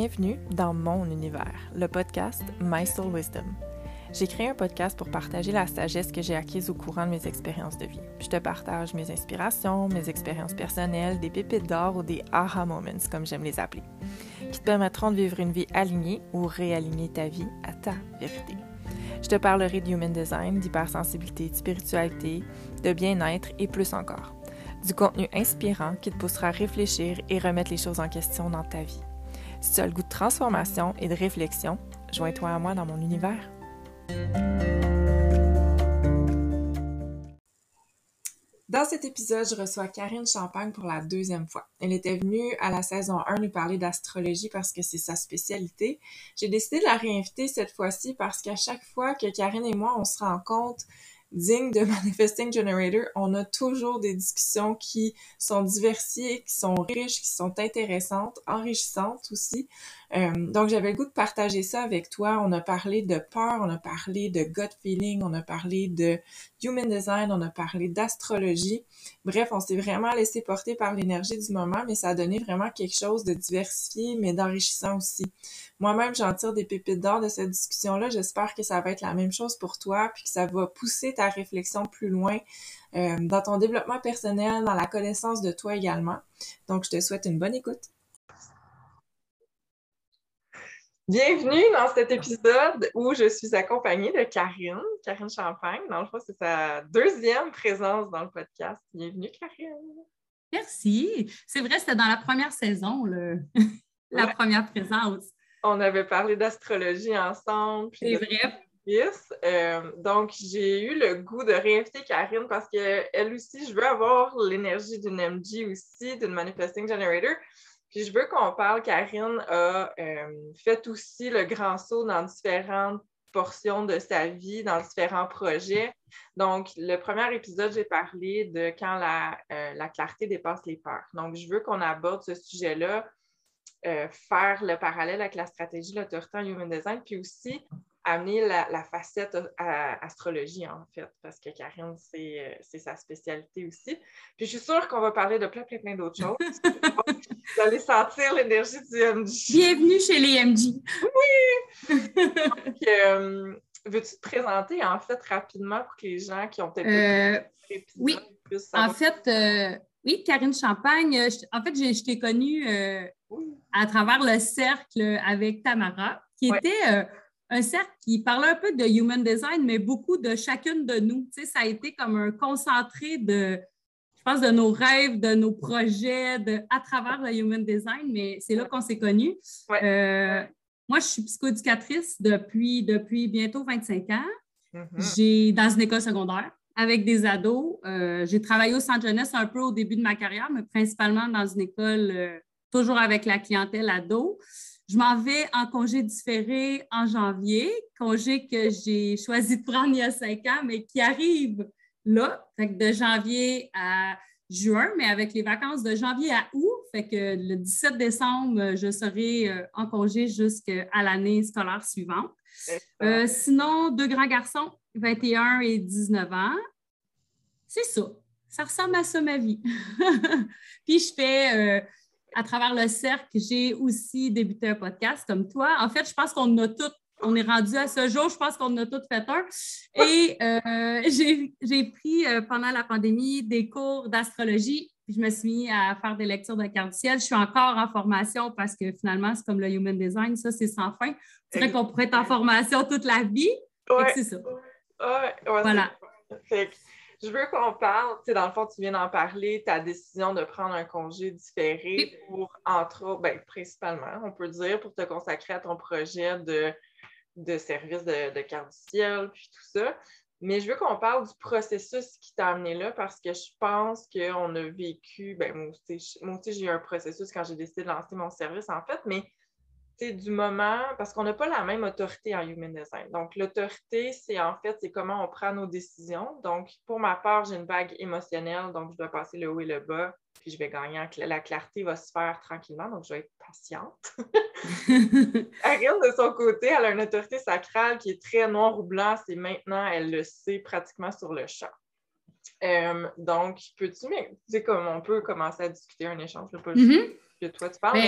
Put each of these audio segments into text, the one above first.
Bienvenue dans mon univers, le podcast My Soul Wisdom. J'ai créé un podcast pour partager la sagesse que j'ai acquise au courant de mes expériences de vie. Je te partage mes inspirations, mes expériences personnelles, des pépites d'or ou des aha moments, comme j'aime les appeler, qui te permettront de vivre une vie alignée ou réaligner ta vie à ta vérité. Je te parlerai de human design, d'hypersensibilité, de spiritualité, de bien-être et plus encore. Du contenu inspirant qui te poussera à réfléchir et remettre les choses en question dans ta vie. Si tu as le goût de transformation et de réflexion, joins-toi à moi dans mon univers. Dans cet épisode, je reçois Karine Champagne pour la deuxième fois. Elle était venue à la saison 1 nous parler d'astrologie parce que c'est sa spécialité. J'ai décidé de la réinviter cette fois-ci parce qu'à chaque fois que Karine et moi, on se rend digne de Manifesting Generator, on a toujours des discussions qui sont diversifiées, qui sont riches, qui sont intéressantes, enrichissantes aussi. Euh, donc, j'avais le goût de partager ça avec toi. On a parlé de peur, on a parlé de gut feeling, on a parlé de human design, on a parlé d'astrologie. Bref, on s'est vraiment laissé porter par l'énergie du moment, mais ça a donné vraiment quelque chose de diversifié, mais d'enrichissant aussi. Moi-même, j'en tire des pépites d'or de cette discussion-là. J'espère que ça va être la même chose pour toi, puis que ça va pousser ta réflexion plus loin euh, dans ton développement personnel, dans la connaissance de toi également. Donc, je te souhaite une bonne écoute. Bienvenue dans cet épisode où je suis accompagnée de Karine, Karine Champagne. Dans le fond, c'est sa deuxième présence dans le podcast. Bienvenue, Karine. Merci. C'est vrai, c'était dans la première saison, le... la première présence. On avait parlé d'astrologie ensemble. C'est vrai. Euh, donc, j'ai eu le goût de réinviter Karine parce qu'elle aussi, je veux avoir l'énergie d'une MG aussi, d'une Manifesting Generator. Puis je veux qu'on parle, Karine a euh, fait aussi le grand saut dans différentes portions de sa vie, dans différents projets. Donc, le premier épisode, j'ai parlé de quand la, euh, la clarté dépasse les peurs. Donc, je veux qu'on aborde ce sujet-là, euh, faire le parallèle avec la stratégie, l'autorité en human design, puis aussi amener la, facette à, astrologie, en fait, parce que Karine, c'est sa spécialité aussi. Puis je suis sûre qu'on va parler de plein, plein, plein d'autres choses. Vous allez sentir l'énergie du MJ. Bienvenue chez les MJ. Oui! Euh, veux-tu te présenter, en fait, rapidement pour que les gens qui ont peut-être euh, Oui, en fait, oui, Karine Champagne, en fait, je, t'ai connue à travers le cercle avec Tamara, qui était un cercle qui parlait un peu de human design, mais beaucoup de chacune de nous. Tu sais, ça a été comme un concentré de, je pense, de nos rêves, de nos projets, de, à travers le human design, mais c'est là qu'on s'est connus. Euh, moi, je suis psychoéducatrice depuis, depuis bientôt 25 ans. Mm-hmm. J'ai dans une école secondaire avec des ados. Euh, j'ai travaillé au centre jeunesse un peu au début de ma carrière, mais principalement dans une école euh, toujours avec la clientèle ado. Je m'en vais en congé différé en janvier, congé que j'ai choisi de prendre il y a cinq ans, mais qui arrive là, fait de janvier à juin, mais avec les vacances de janvier à août, fait que le 17 décembre, je serai euh, en congé jusqu'à l'année scolaire suivante. Euh, sinon, deux grands garçons, 21 et 19 ans. C'est ça. Ça ressemble à ça, ma vie. Puis je fais euh, à travers le cercle, j'ai aussi débuté un podcast comme toi. En fait, je pense qu'on a tout, on est rendu à ce jour, je pense qu'on a tout fait un. Et euh, j'ai pris euh, pendant la pandémie des cours d'astrologie. Je me suis mis à faire des lectures de cartes du ciel. Je suis encore en formation parce que finalement, c'est comme le human design, ça, c'est sans fin. C'est vrai qu'on pourrait être en formation toute la vie. C'est ça. voilà je veux qu'on parle, tu sais, dans le fond, tu viens d'en parler, ta décision de prendre un congé différé pour, entre autres, ben, principalement, on peut dire, pour te consacrer à ton projet de, de service de, de carte du ciel, puis tout ça. Mais je veux qu'on parle du processus qui t'a amené là parce que je pense qu'on a vécu, ben, moi aussi j'ai eu un processus quand j'ai décidé de lancer mon service, en fait, mais du moment, parce qu'on n'a pas la même autorité en human design. Donc, l'autorité, c'est en fait, c'est comment on prend nos décisions. Donc, pour ma part, j'ai une vague émotionnelle, donc je dois passer le haut et le bas, puis je vais gagner. La clarté va se faire tranquillement, donc je vais être patiente. Ariel, de son côté, elle a une autorité sacrale qui est très noir ou blanc. C'est maintenant, elle le sait pratiquement sur le champ. Euh, donc, peux-tu, tu sais, comme on peut commencer à discuter un échange, pas mm-hmm. que toi tu parles.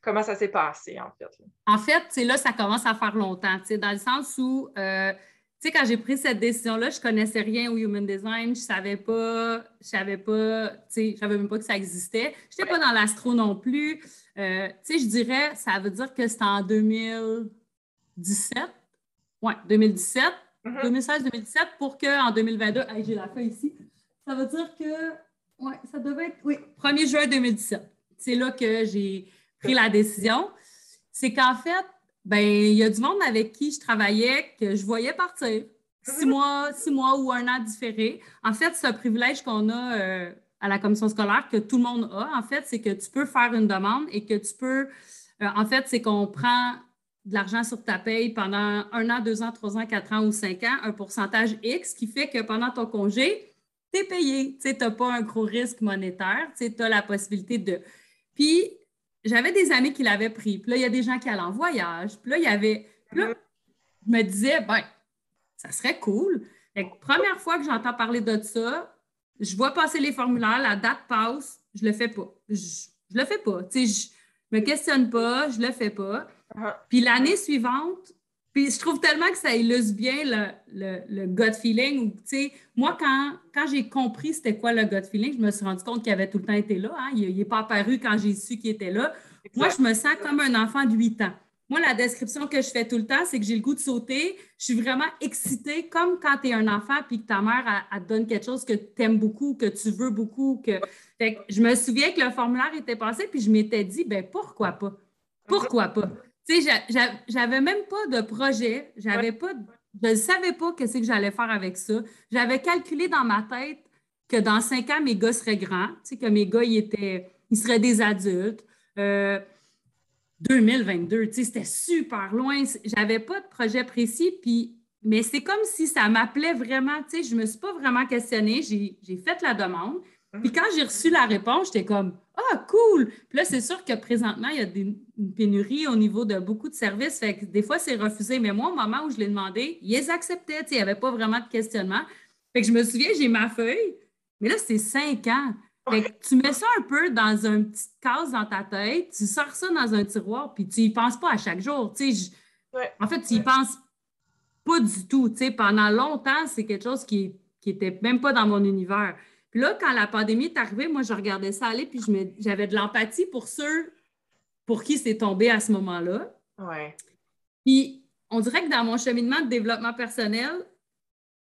comment ça s'est passé, en fait? En fait, c'est là, ça commence à faire longtemps, dans le sens où, euh, sais, quand j'ai pris cette décision-là, je ne connaissais rien au Human Design, je ne savais pas, je savais pas, tu sais, je savais même pas que ça existait. Je n'étais pas dans l'astro non plus. Euh, tu sais, je dirais, ça veut dire que c'était en 2017. Oui, 2017. 2016-2017 pour qu'en 2022, j'ai la feuille ici, ça veut dire que, oui, ça devait être, oui, 1er juin 2017. C'est là que j'ai pris la décision. C'est qu'en fait, ben il y a du monde avec qui je travaillais que je voyais partir. Six mois, six mois ou un an différé. En fait, c'est un privilège qu'on a euh, à la commission scolaire que tout le monde a. En fait, c'est que tu peux faire une demande et que tu peux. Euh, en fait, c'est qu'on prend de l'argent sur ta paye pendant un an, deux ans, trois ans, quatre ans ou cinq ans, un pourcentage X qui fait que pendant ton congé, tu es payé. Tu n'as pas un gros risque monétaire. Tu as la possibilité de. Puis, j'avais des amis qui l'avaient pris. Puis là, il y a des gens qui allaient en voyage. Puis là, il y avait. Puis là, je me disais, ben, ça serait cool. première fois que j'entends parler de ça, je vois passer les formulaires, la date passe, je le fais pas. Je, je le fais pas. Tu sais, je me questionne pas, je le fais pas. Ah. Puis l'année suivante, puis je trouve tellement que ça illustre bien le, le, gut feeling. moi, quand, quand j'ai compris c'était quoi le gut feeling, je me suis rendu compte qu'il avait tout le temps été là. Hein. Il n'est pas apparu quand j'ai su qu'il était là. Moi, je me sens comme un enfant de 8 ans. Moi, la description que je fais tout le temps, c'est que j'ai le goût de sauter. Je suis vraiment excitée, comme quand tu es un enfant puis que ta mère elle, te donne quelque chose que tu aimes beaucoup, que tu veux beaucoup. Que... je me souviens que le formulaire était passé, puis je m'étais dit, ben pourquoi pas? Pourquoi pas? Tu sais, j'avais même pas de projet. J'avais pas, je ne savais pas ce que j'allais faire avec ça. J'avais calculé dans ma tête que dans cinq ans, mes gars seraient grands, tu sais, que mes gars, ils, étaient, ils seraient des adultes. 2022, euh, c'était super loin. J'avais pas de projet précis, mais c'est comme si ça m'appelait vraiment, tu sais, je me suis pas vraiment questionnée. J'ai fait la demande. Puis quand j'ai reçu la réponse, j'étais comme Ah, cool! Puis là, c'est sûr que présentement, il y a une pénurie au niveau de beaucoup de services. Fait que des fois, c'est refusé. Mais moi, au moment où je l'ai demandé, ils acceptaient. Il n'y avait pas vraiment de questionnement. Fait que je me souviens, j'ai ma feuille, mais là, c'est cinq ans. Fait que tu mets ça un peu dans une petite case dans ta tête, tu sors ça dans un tiroir, puis tu n'y penses pas à chaque jour. En fait, tu n'y penses pas du tout. pendant longtemps, c'est quelque chose qui n'était même pas dans mon univers. Là, quand la pandémie est arrivée, moi, je regardais ça aller, puis j'avais de l'empathie pour ceux pour qui c'est tombé à ce moment-là. Ouais. Puis, on dirait que dans mon cheminement de développement personnel,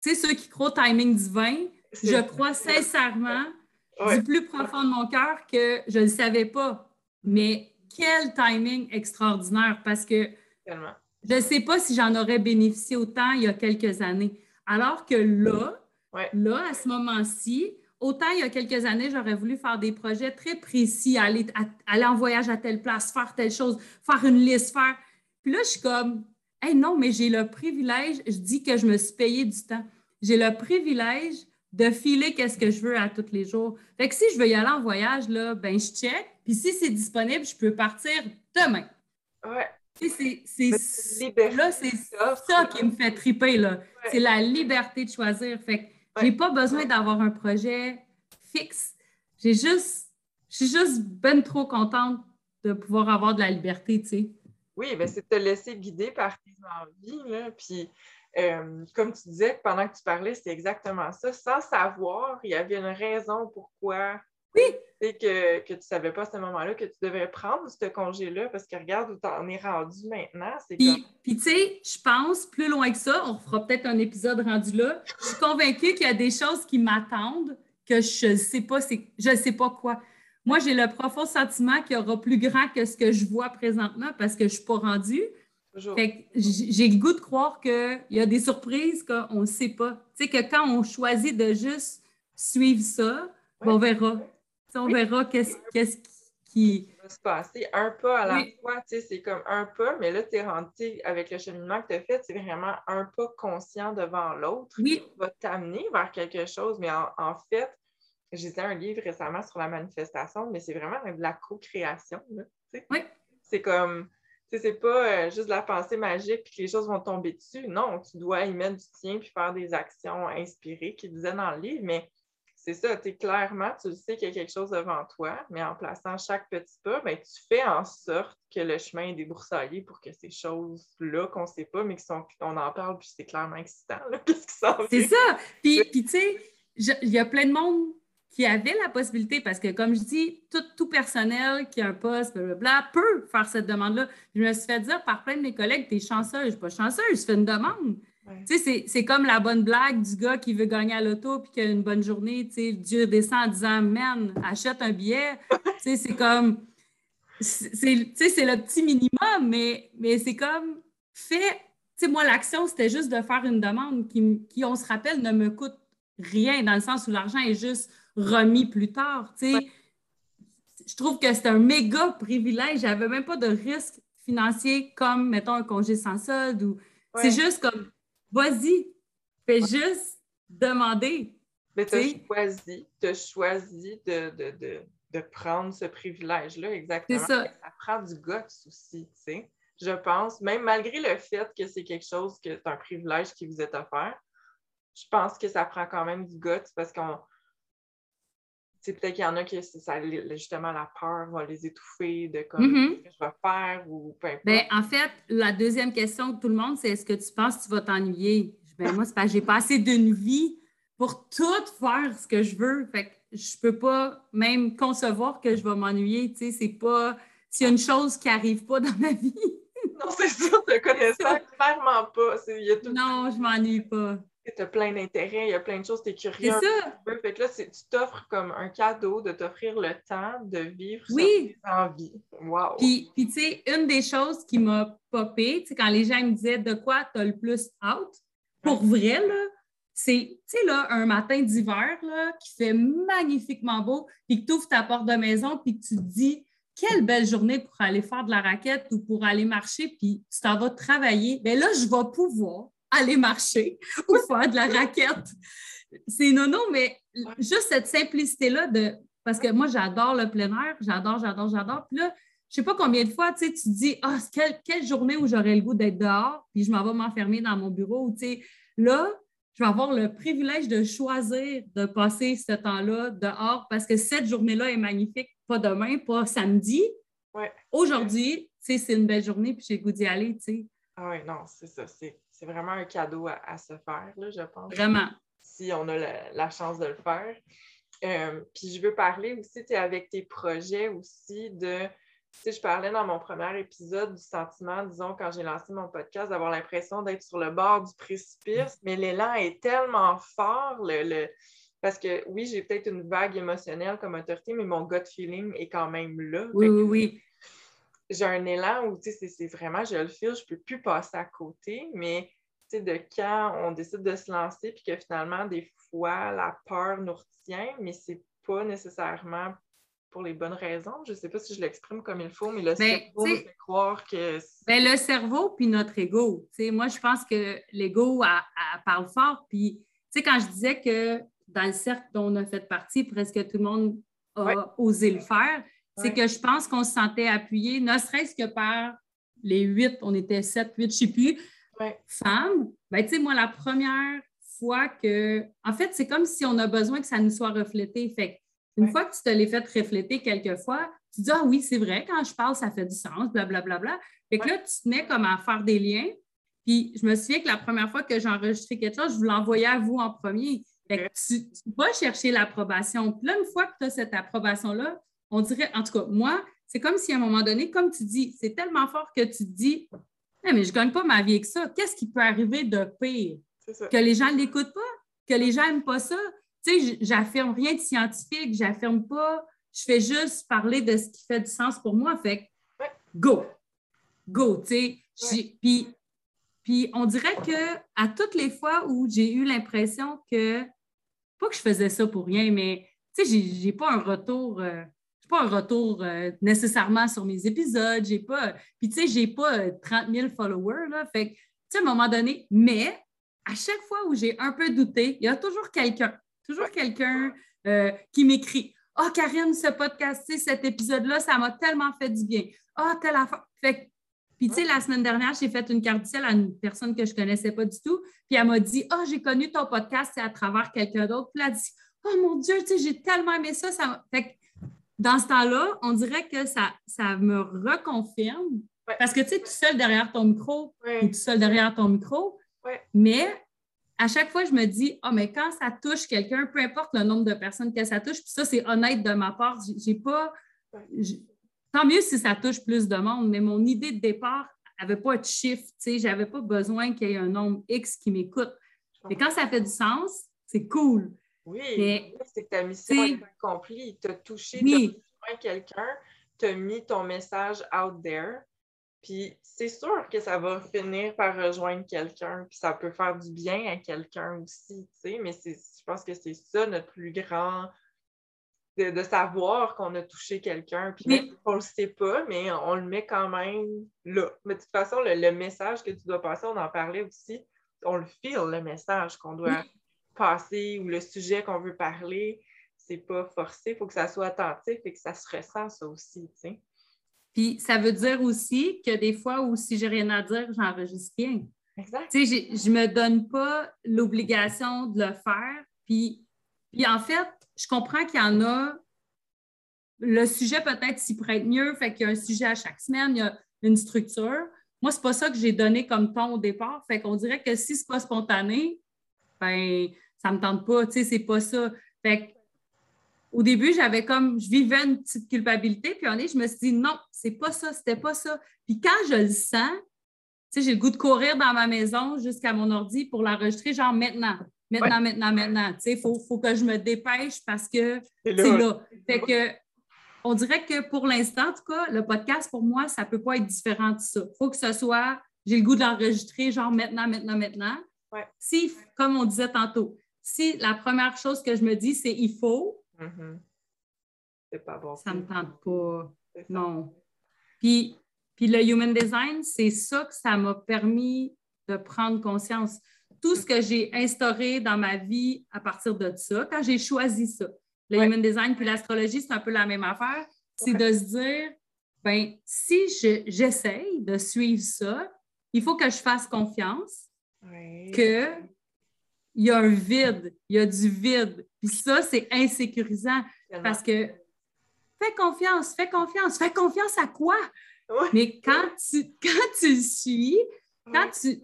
tu sais, ceux qui croient au timing divin, je crois sincèrement du plus profond de mon cœur que je ne le savais pas. Mais quel timing extraordinaire parce que je ne sais pas si j'en aurais bénéficié autant il y a quelques années. Alors que là, là, à ce moment-ci, autant il y a quelques années, j'aurais voulu faire des projets très précis, aller, aller en voyage à telle place, faire telle chose, faire une liste, faire. Puis là, je suis comme, hey, non, mais j'ai le privilège, je dis que je me suis payé du temps. J'ai le privilège de filer qu'est-ce que je veux à tous les jours. Fait que si je veux y aller en voyage, là, ben je check. Puis si c'est disponible, je peux partir demain. Ouais. C'est là, c'est ça, qui me fait triper. là. C'est la liberté de choisir. Fait que je n'ai pas besoin d'avoir un projet fixe. J'ai juste, je suis juste ben trop contente de pouvoir avoir de la liberté, tu sais. Oui, ben c'est de te laisser guider par tes envies, là. Puis, euh, comme tu disais, pendant que tu parlais, c'est exactement ça. Sans savoir, il y avait une raison pourquoi oui. Que, que tu ne savais pas à ce moment-là que tu devais prendre ce congé-là parce que regarde où tu en es rendu maintenant. Puis, puis tu sais, je pense plus loin que ça, on fera peut-être un épisode rendu là. Je suis convaincue qu'il y a des choses qui m'attendent que je ne sais pas, je sais pas quoi. Moi, j'ai le profond sentiment qu'il y aura plus grand que ce que je vois présentement parce que je ne suis pas rendue. J'ai le goût de croire qu'il y a des surprises qu'on ne sait pas. Tu sais, que quand on choisit de juste suivre ça, on verra on verra qu'est-ce qui. va se passer un pas à la fois, c'est comme un pas, mais là, tu es rendu avec le cheminement que tu as fait, c'est vraiment un pas conscient devant l'autre qui va t'amener vers quelque chose. Mais en, fait, j'ai lu un livre récemment sur la manifestation, mais c'est vraiment de la co-création. Oui. C'est comme, c'est pas euh, juste de la pensée magique puis que les choses vont tomber dessus. Non, tu dois y mettre du tien puis faire des actions inspirées, qu'il disait dans le livre, mais c'est ça, tu clairement, tu sais qu'il y a quelque chose devant toi, mais en plaçant chaque petit pas, ben, tu fais en sorte que le chemin est débroussaillé pour que ces choses-là qu'on ne sait pas, mais qui sont, on en parle, puis c'est clairement excitant, qu'est-ce qui s'en C'est ça! Puis, puis tu sais, il y a plein de monde qui avait la possibilité, parce que comme je dis, tout, tout personnel qui a un poste, blablabla, peut faire cette demande-là. Je me suis fait dire par plein de mes collègues, t'es chanceuse, je suis pas chanceuse, je fais une demande. Tu sais, c'est comme la bonne blague du gars qui veut gagner à l'auto puis qui a une bonne journée. Tu sais, Dieu descend en disant Man, achète un billet. tu sais, c'est comme. C'est le petit minimum, mais, mais c'est comme fait. Tu sais, moi, l'action, c'était juste de faire une demande qui, qui, on se rappelle, ne me coûte rien dans le sens où l'argent est juste remis plus tard. Tu sais. Je trouve que c'est un méga privilège. J'avais même pas de risque financier comme, mettons, un congé sans solde ou. C'est juste comme Vas-y, fais juste demander. Mais tu as choisi, as choisi de, prendre ce privilège-là, exactement. C'est ça. Ça prend du guts aussi, tu sais. Je pense, même malgré le fait que c'est quelque chose que c'est un privilège qui vous est offert, je pense que ça prend quand même du guts parce qu'on peut-être qu'il y en a qui ça, justement la peur va les étouffer de comme mm-hmm. ce que je vais faire ou peu importe. Ben, en fait, la deuxième question de tout le monde, c'est est-ce que tu penses que tu vas t'ennuyer? Ben, moi, c'est parce que j'ai pas assez d'une vie pour tout faire ce que je veux. Fait que je peux pas même concevoir que je vais m'ennuyer. Tu sais, c'est pas. S'il y a une chose qui n'arrive pas dans ma vie. non, c'est ça, tu connais ça clairement pas. non, je m'ennuie pas tu as plein d'intérêts, il y a plein de choses, tu es curieux. C'est ça. Fait que là, tu t'offres comme un cadeau de t'offrir le temps de vivre oui. envies. Wow. Puis, puis tu sais, une des choses qui m'a popé, quand les gens me disaient de quoi tu as le plus out, pour vrai, là, c'est, tu sais, là, un matin d'hiver, là, qui fait magnifiquement beau, puis que tu ouvres ta porte de maison, puis que tu te dis, quelle belle journée pour aller faire de la raquette ou pour aller marcher, puis tu t'en vas travailler. Bien là, je vais pouvoir aller marcher ou faire de la raquette. C'est non, non, mais juste cette simplicité-là de. Parce que moi, j'adore le plein air, j'adore, j'adore, j'adore. Puis là, je sais pas combien de fois, tu sais, tu dis, ah, quelle, journée où j'aurais le goût d'être dehors, puis je m'en vais m'enfermer dans mon bureau, tu sais, là, je vais avoir le privilège de choisir de passer ce temps-là dehors parce que cette journée-là est magnifique, pas demain, pas samedi. Aujourd'hui, tu sais, c'est une belle journée, puis j'ai le goût d'y aller, tu sais. Ah oui, non, c'est ça. C'est c'est vraiment un cadeau à, se faire, là, je pense. Vraiment. Si on a la, chance de le faire. Euh, puis je veux parler aussi, avec tes projets aussi de. Tu je parlais dans mon premier épisode du sentiment, disons, quand j'ai lancé mon podcast, d'avoir l'impression d'être sur le bord du précipice, mais l'élan est tellement fort, le, parce que oui, j'ai peut-être une vague émotionnelle comme autorité, mais mon gut feeling est quand même là. Oui, oui, oui j'ai un élan où, c'est vraiment, je le file, je ne peux plus passer à côté, mais de quand on décide de se lancer, puis que finalement, des fois, la peur nous retient, mais c'est pas nécessairement pour les bonnes raisons. Je ne sais pas si je l'exprime comme il faut, mais le ben, cerveau fait croire que... Ben, le cerveau puis notre ego. moi, je pense que l'ego parle fort. Puis, quand je disais que dans le cercle dont on a fait partie, presque tout le monde a osé le faire, c'est que je pense qu'on se sentait appuyé, ne serait-ce que par les huit, on était sept, huit, je ne sais plus, femmes. Ben, tu sais, moi, la première fois que. En fait, c'est comme si on a besoin que ça nous soit reflété. Fait une fois que tu te l'es fait refléter quelquefois, tu dis Ah oui, c'est vrai, quand je parle, ça fait du sens, blablabla. Bla, bla, bla. Fait que là, tu te mets comme à faire des liens. Puis je me souviens que la première fois que j'ai enregistré quelque chose, je vous l'envoyais à vous en premier. Fait que tu, tu vas chercher l'approbation. Puis là, une fois que tu as cette approbation-là, on dirait, en tout cas, moi, c'est comme si à un moment donné, comme tu dis, c'est tellement fort que tu te dis, mais je ne gagne pas ma vie avec ça. Qu'est-ce qui peut arriver de pire? Que les gens ne l'écoutent pas? Que les gens n'aiment pas ça? Tu sais, j'affirme rien de scientifique, j'affirme pas, je fais juste parler de ce qui fait du sens pour moi. Fait go! Go! Tu sais, puis, puis on dirait que à toutes les fois où j'ai eu l'impression que, pas que je faisais ça pour rien, mais tu sais, j'ai pas un retour. Euh, pas un retour euh, nécessairement sur mes épisodes. J'ai pas. Puis, tu sais, j'ai pas 30 euh, 000 followers. Là, fait tu sais, à un moment donné, mais à chaque fois où j'ai un peu douté, il y a toujours quelqu'un, toujours quelqu'un euh, qui m'écrit Ah, oh, Karine, ce podcast, cet épisode-là, ça m'a tellement fait du bien. Ah, oh, telle affaire. Fait puis, tu sais, la semaine dernière, j'ai fait une cardicelle à une personne que je ne connaissais pas du tout. Puis, elle m'a dit Ah, oh, j'ai connu ton podcast, c'est à travers quelqu'un d'autre. Puis, elle a dit Oh mon Dieu, tu sais, j'ai tellement aimé ça. ça... Fait dans ce temps-là, on dirait que ça, ça me reconfirme. Parce que tu es tout seul derrière ton micro, ou tout seul derrière ton micro. Mais à chaque fois, je me dis, oh, mais quand ça touche quelqu'un, peu importe le nombre de personnes que ça touche, puis ça, c'est honnête de ma part, j'ai pas. Tant mieux si ça touche plus de monde, mais mon idée de départ n'avait pas de chiffre, tu sais, j'avais pas besoin qu'il y ait un nombre X qui m'écoute. Mais quand ça fait du sens, c'est cool. Oui, c'est que ta mission est accomplie. Tu as touché, tu as quelqu'un, tu as mis ton message out there. Puis c'est sûr que ça va finir par rejoindre quelqu'un, puis ça peut faire du bien à quelqu'un aussi, tu sais, mais je pense que c'est ça notre plus grand de, savoir qu'on a touché quelqu'un, puis même on le sait pas, mais on, le met quand même là. Mais de toute façon, le, message que tu dois passer, on en parlait aussi, on le file, le message qu'on doit passer ou le sujet qu'on veut parler. C'est pas forcé, il faut que ça soit attentif et que ça se ressent, ça aussi, tu sais. Puis ça veut dire aussi que des fois où si j'ai rien à dire, j'enregistre rien. Exact. Tu sais, je ne me donne pas l'obligation de le faire. Puis, puis en fait, je comprends qu'il y en a. Le sujet peut-être s'y prête mieux, fait qu'il y a un sujet à chaque semaine, il y a une structure. Moi, c'est pas ça que j'ai donné comme ton au départ. Fait qu'on dirait que si c'est pas spontané, ben ça me tente pas, tu sais, c'est pas ça. Fait au début, j'avais comme, je vivais une petite culpabilité, puis on est, je me suis dit, non, c'est pas ça, c'était pas ça. Puis quand je le sens, tu sais, j'ai le goût de courir dans ma maison jusqu'à mon ordi pour l'enregistrer, genre maintenant, maintenant, maintenant, maintenant. Tu sais, il faut, que je me dépêche parce que c'est là. Fait que, on dirait que pour l'instant, en tout cas, le podcast, pour moi, ça peut pas être différent de ça. Il faut que ce soit, j'ai le goût de l'enregistrer, genre maintenant, maintenant, maintenant. Si, comme on disait tantôt, si la première chose que je me dis, c'est il faut, Mm-hmm. C'est pas bon. Ça me tente pas. Non. Puis, puis le human design, c'est ça que ça m'a permis de prendre conscience. Tout ce que j'ai instauré dans ma vie à partir de ça, quand j'ai choisi ça, le human design puis l'astrologie, c'est un peu la même affaire, c'est de se dire, ben si j'essaye de suivre ça, il faut que je fasse confiance que il y a un vide, il y a du vide. Puis ça, c'est insécurisant parce que fais confiance, fais confiance, fais confiance à quoi? Mais quand tu, quand tu suis, quand tu.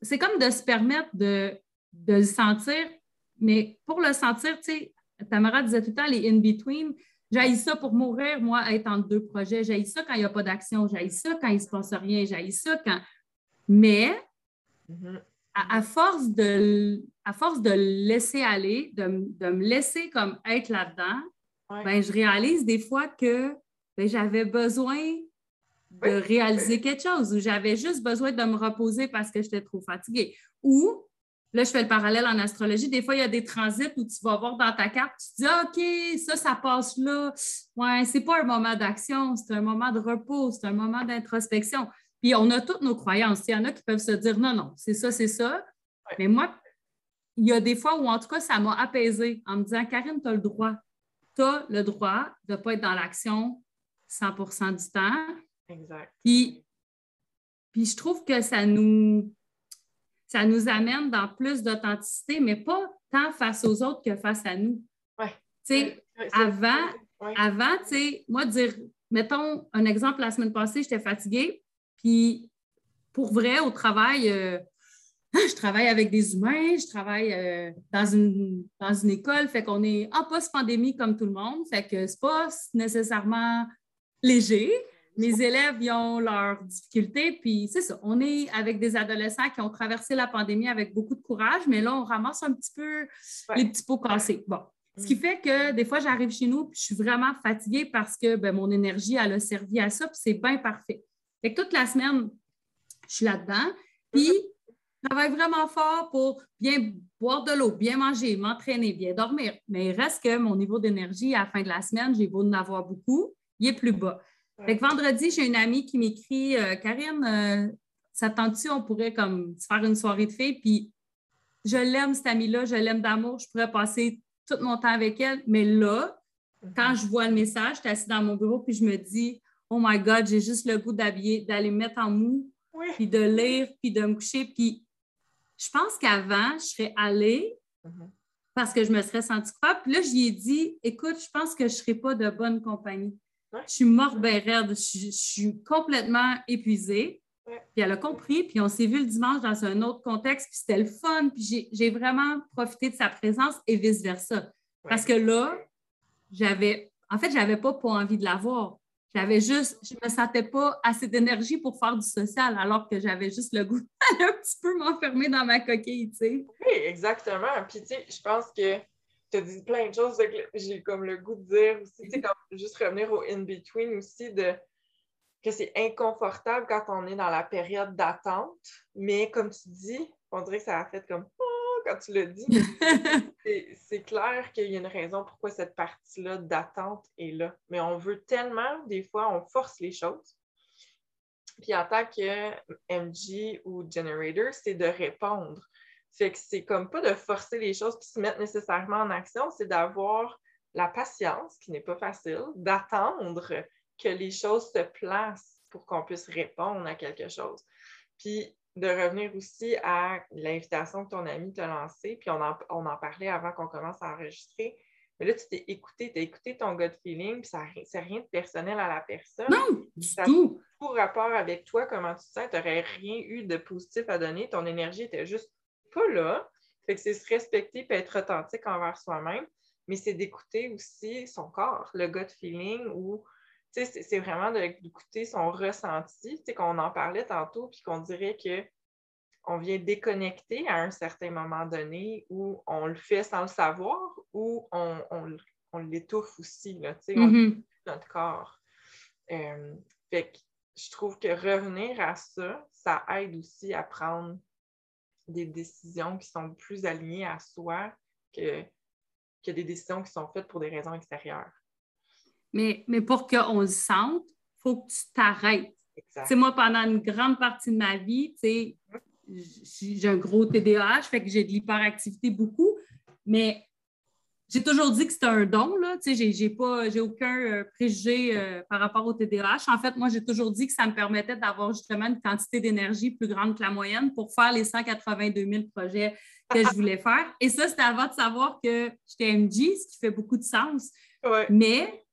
C'est comme de se permettre de, de le sentir, mais pour le sentir, tu sais, Tamara disait tout le temps les in-between. J'ai ça pour mourir, moi, être entre deux projets. J'ai ça quand il n'y a pas d'action. J'ai ça quand il ne se passe rien. J'ai ça quand. Mais mm-hmm à, force de, à force de laisser aller, de, me laisser comme être là-dedans, ben, je réalise des fois que ben, j'avais besoin de réaliser quelque chose ou j'avais juste besoin de me reposer parce que j'étais trop fatiguée. Ou, là, je fais le parallèle en astrologie, des fois, il y a des transits où tu vas voir dans ta carte, tu te dis, OK, ça, ça passe là. Ouais, c'est pas un moment d'action, c'est un moment de repos, c'est un moment d'introspection. Puis on a toutes nos croyances. Il y en a qui peuvent se dire non, non, c'est ça, c'est ça. Mais moi, il y a des fois où, en tout cas, ça m'a apaisé en me disant Karine, tu as le droit. Tu as le droit de ne pas être dans l'action 100% du temps. Exact. Puis, puis je trouve que ça nous, ça nous amène dans plus d'authenticité, mais pas tant face aux autres que face à nous. Oui. Tu sais, avant, avant, tu sais, moi, dire, mettons un exemple, la semaine passée, j'étais fatiguée, puis, pour vrai, au travail, euh, je travaille avec des humains, je travaille euh, dans, une, dans une école, fait qu'on est en post-pandémie comme tout le monde, fait que c'est pas nécessairement léger. Mes élèves, ils ont leurs difficultés, puis c'est ça, on est avec des adolescents qui ont traversé la pandémie avec beaucoup de courage, mais là, on ramasse un petit peu les petits pots cassés. Bon, ce qui mm. fait que des fois, j'arrive chez nous, puis je suis vraiment fatiguée parce que ben, mon énergie, elle a servi à ça, puis c'est bien parfait. Fait que toute la semaine, je suis là-dedans. Puis, je travaille vraiment fort pour bien boire de l'eau, bien manger, m'entraîner, bien dormir. Mais il reste que mon niveau d'énergie à la fin de la semaine, j'ai beau en avoir beaucoup, il est plus bas. Fait que vendredi, j'ai une amie qui m'écrit euh, Karine, euh, ça tente-tu, on pourrait comme faire une soirée de filles, puis je l'aime, cette amie-là, je l'aime d'amour, je pourrais passer tout mon temps avec elle. Mais là, quand je vois le message, je suis assise dans mon bureau, puis je me dis oh my God, j'ai juste le goût d'habiller, d'aller me mettre en mou, puis de lire, puis de me coucher. Puis je pense qu'avant, je serais allée mm-hmm. parce que je me serais sentie coupable. Puis là, je lui ai dit Écoute, je pense que je ne serai pas de bonne compagnie. Je suis morte bien raide. Je, suis complètement épuisée. Puis elle a compris, puis on s'est vu le dimanche dans un autre contexte, puis c'était le fun, puis j'ai vraiment profité de sa présence et vice-versa. Parce que là, j'avais, en fait, j'avais pas pour envie de la voir. J'avais juste, je me sentais pas assez d'énergie pour faire du social, alors que j'avais juste le goût un petit peu m'enfermer dans ma coquille, tu sais. Oui, exactement. Puis, tu sais, je pense que tu as dit plein de choses que j'ai comme le goût de dire aussi, tu sais, comme juste revenir au in-between aussi, de que c'est inconfortable quand on est dans la période d'attente, mais comme tu dis, on dirait que ça a fait comme quand tu l'as dit. c'est clair qu'il y a une raison pourquoi cette partie-là d'attente est là. Mais on veut tellement, des fois, on force les choses. Puis en tant que MG ou Generator, c'est de répondre. Fait que c'est comme pas de forcer les choses qui se mettre nécessairement en action, c'est d'avoir la patience, qui n'est pas facile, d'attendre que les choses se placent pour qu'on puisse répondre à quelque chose. Puis de revenir aussi à l'invitation que ton ami t'a lancée, puis on en, parlait avant qu'on commence à enregistrer. Mais là, tu t'es écouté, tu as écouté ton gut feeling, puis ça c'est rien de personnel à la personne. Non, du ça tout. Tout rapport avec toi, comment tu te sens, tu n'aurais rien eu de positif à donner, ton énergie était juste pas là. Fait que c'est se respecter et être authentique envers soi-même, mais c'est d'écouter aussi son corps, le gut feeling ou c'est vraiment d'écouter son ressenti, qu'on en parlait tantôt, puis qu'on dirait qu'on vient déconnecter à un certain moment donné où on le fait sans le savoir ou on, l'étouffe aussi, là, mm-hmm. notre corps. Euh, fait que je trouve que revenir à ça, ça aide aussi à prendre des décisions qui sont plus alignées à soi que, que des décisions qui sont faites pour des raisons extérieures. Mais, mais pour qu'on le sente, il faut que tu t'arrêtes. Moi, pendant une grande partie de ma vie, j'ai un gros TDAH, fait que j'ai de l'hyperactivité beaucoup, mais j'ai toujours dit que c'était un don, là. J'ai, j'ai pas, j'ai aucun euh, préjugé euh, par rapport au TDAH. En fait, moi, j'ai toujours dit que ça me permettait d'avoir justement une quantité d'énergie plus grande que la moyenne pour faire les 182 000 projets que je voulais faire. Et ça, c'était avant de savoir que j'étais MG, ce qui fait beaucoup de sens. Mais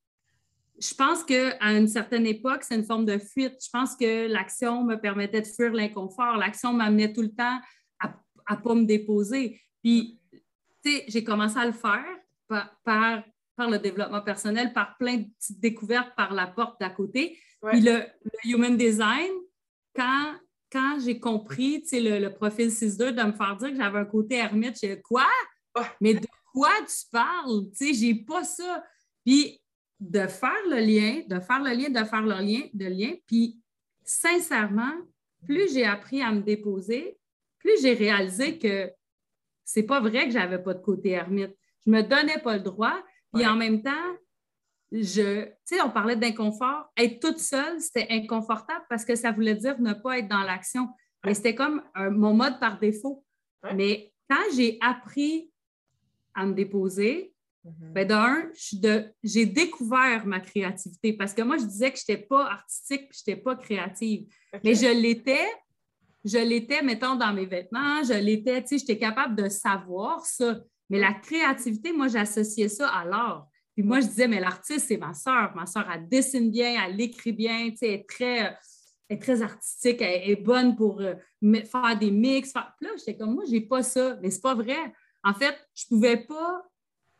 je pense qu'à une certaine époque, c'est une forme de fuite. Je pense que l'action me permettait de fuir l'inconfort. L'action m'amenait tout le temps à ne pas me déposer. Puis, tu sais, j'ai commencé à le faire par, par, le développement personnel, par plein de petites découvertes par la porte d'à côté. Puis le, human design, quand, quand j'ai compris, tu sais, le, profil 6-2, de me faire dire que j'avais un côté ermite, j'ai quoi? Mais de quoi tu parles? Tu sais, j'ai pas ça. Puis de faire le lien, de faire le lien, de faire le lien, de lien. Puis, sincèrement, plus j'ai appris à me déposer, plus j'ai réalisé que c'est pas vrai que j'avais pas de côté ermite. Je me donnais pas le droit. Puis en même temps, je, tu sais, on parlait d'inconfort. Être toute seule, c'était inconfortable parce que ça voulait dire ne pas être dans l'action. Mais c'était comme mon mode par défaut. Mais quand j'ai appris à me déposer, Ben, d'un, j'ai découvert ma créativité parce que moi, je disais que je n'étais pas artistique et je n'étais pas créative. Mais je l'étais, je l'étais, mettons, dans mes vêtements, je l'étais, tu sais, j'étais capable de savoir ça. Mais la créativité, moi, j'associais ça à l'art. Puis moi, je disais, mais l'artiste, c'est ma soeur. Ma soeur, elle dessine bien, elle écrit bien, tu sais, elle est très, est très artistique, elle est bonne pour euh, faire des mix. Faire... Puis là, j'étais comme, moi, j'ai pas ça. Mais c'est pas vrai. En fait, je pouvais pas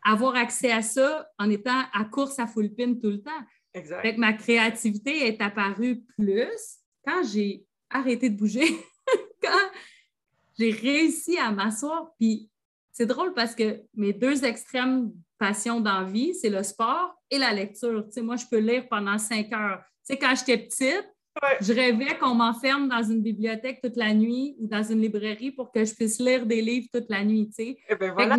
avoir accès à ça en étant à course à full pin tout le temps. Exact. ma créativité est apparue plus quand j'ai arrêté de bouger, quand j'ai réussi à m'asseoir. Puis c'est drôle parce que mes deux extrêmes passions d'envie, c'est le sport et la lecture. Tu sais, moi, je peux lire pendant cinq heures. Tu sais, quand j'étais petite, je rêvais qu'on m'enferme dans une bibliothèque toute la nuit ou dans une librairie pour que je puisse lire des livres toute la nuit. Tu sais. Eh bien, voilà.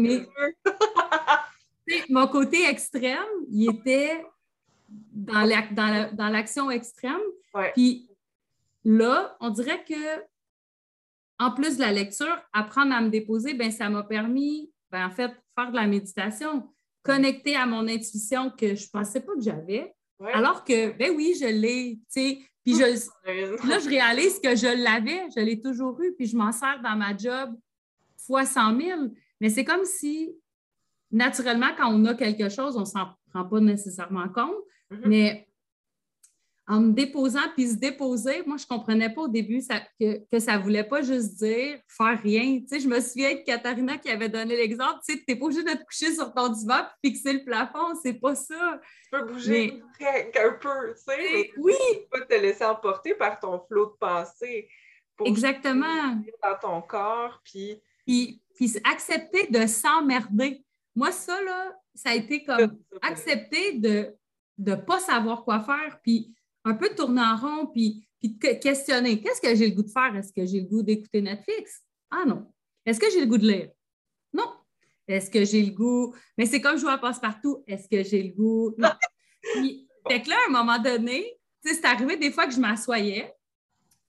Mon côté extrême, il était dans l'action extrême. Puis là, on dirait que en plus de la lecture, apprendre à me déposer, ben, ça m'a permis, ben, en fait, faire de la méditation, connecter à mon intuition que je ne pensais pas que j'avais. Alors que, ben oui, je l'ai, tu Puis je, là, je réalise que je l'avais, je l'ai toujours eu, puis je m'en sers dans ma job fois 100 000. Mais c'est comme si naturellement, quand on a quelque chose, on ne s'en prend pas nécessairement compte, mm-hmm. mais en me déposant puis se déposer, moi, je ne comprenais pas au début que, ça ne voulait pas juste dire faire rien. Tu sais, je me souviens de Katharina qui avait donné l'exemple, tu sais, n'es pas obligé de te coucher sur ton divan et fixer le plafond, c'est pas ça. Tu peux bouger un peu, tu sais. Oui. Tu peux pas te laisser emporter par ton flot de pensée. Exactement. Dans ton corps, puis... puis... Puis accepter de s'emmerder. Moi, ça, là, ça a été comme accepter de ne pas savoir quoi faire. Puis un peu tourner en rond, puis, puis questionner qu'est-ce que j'ai le goût de faire? Est-ce que j'ai le goût d'écouter Netflix? Ah non. Est-ce que j'ai le goût de lire? Non. Est-ce que j'ai le goût? Mais c'est comme jouer à passe-partout. Est-ce que j'ai le goût? Non. puis, fait que là, à un moment donné, c'est arrivé des fois que je m'assoyais,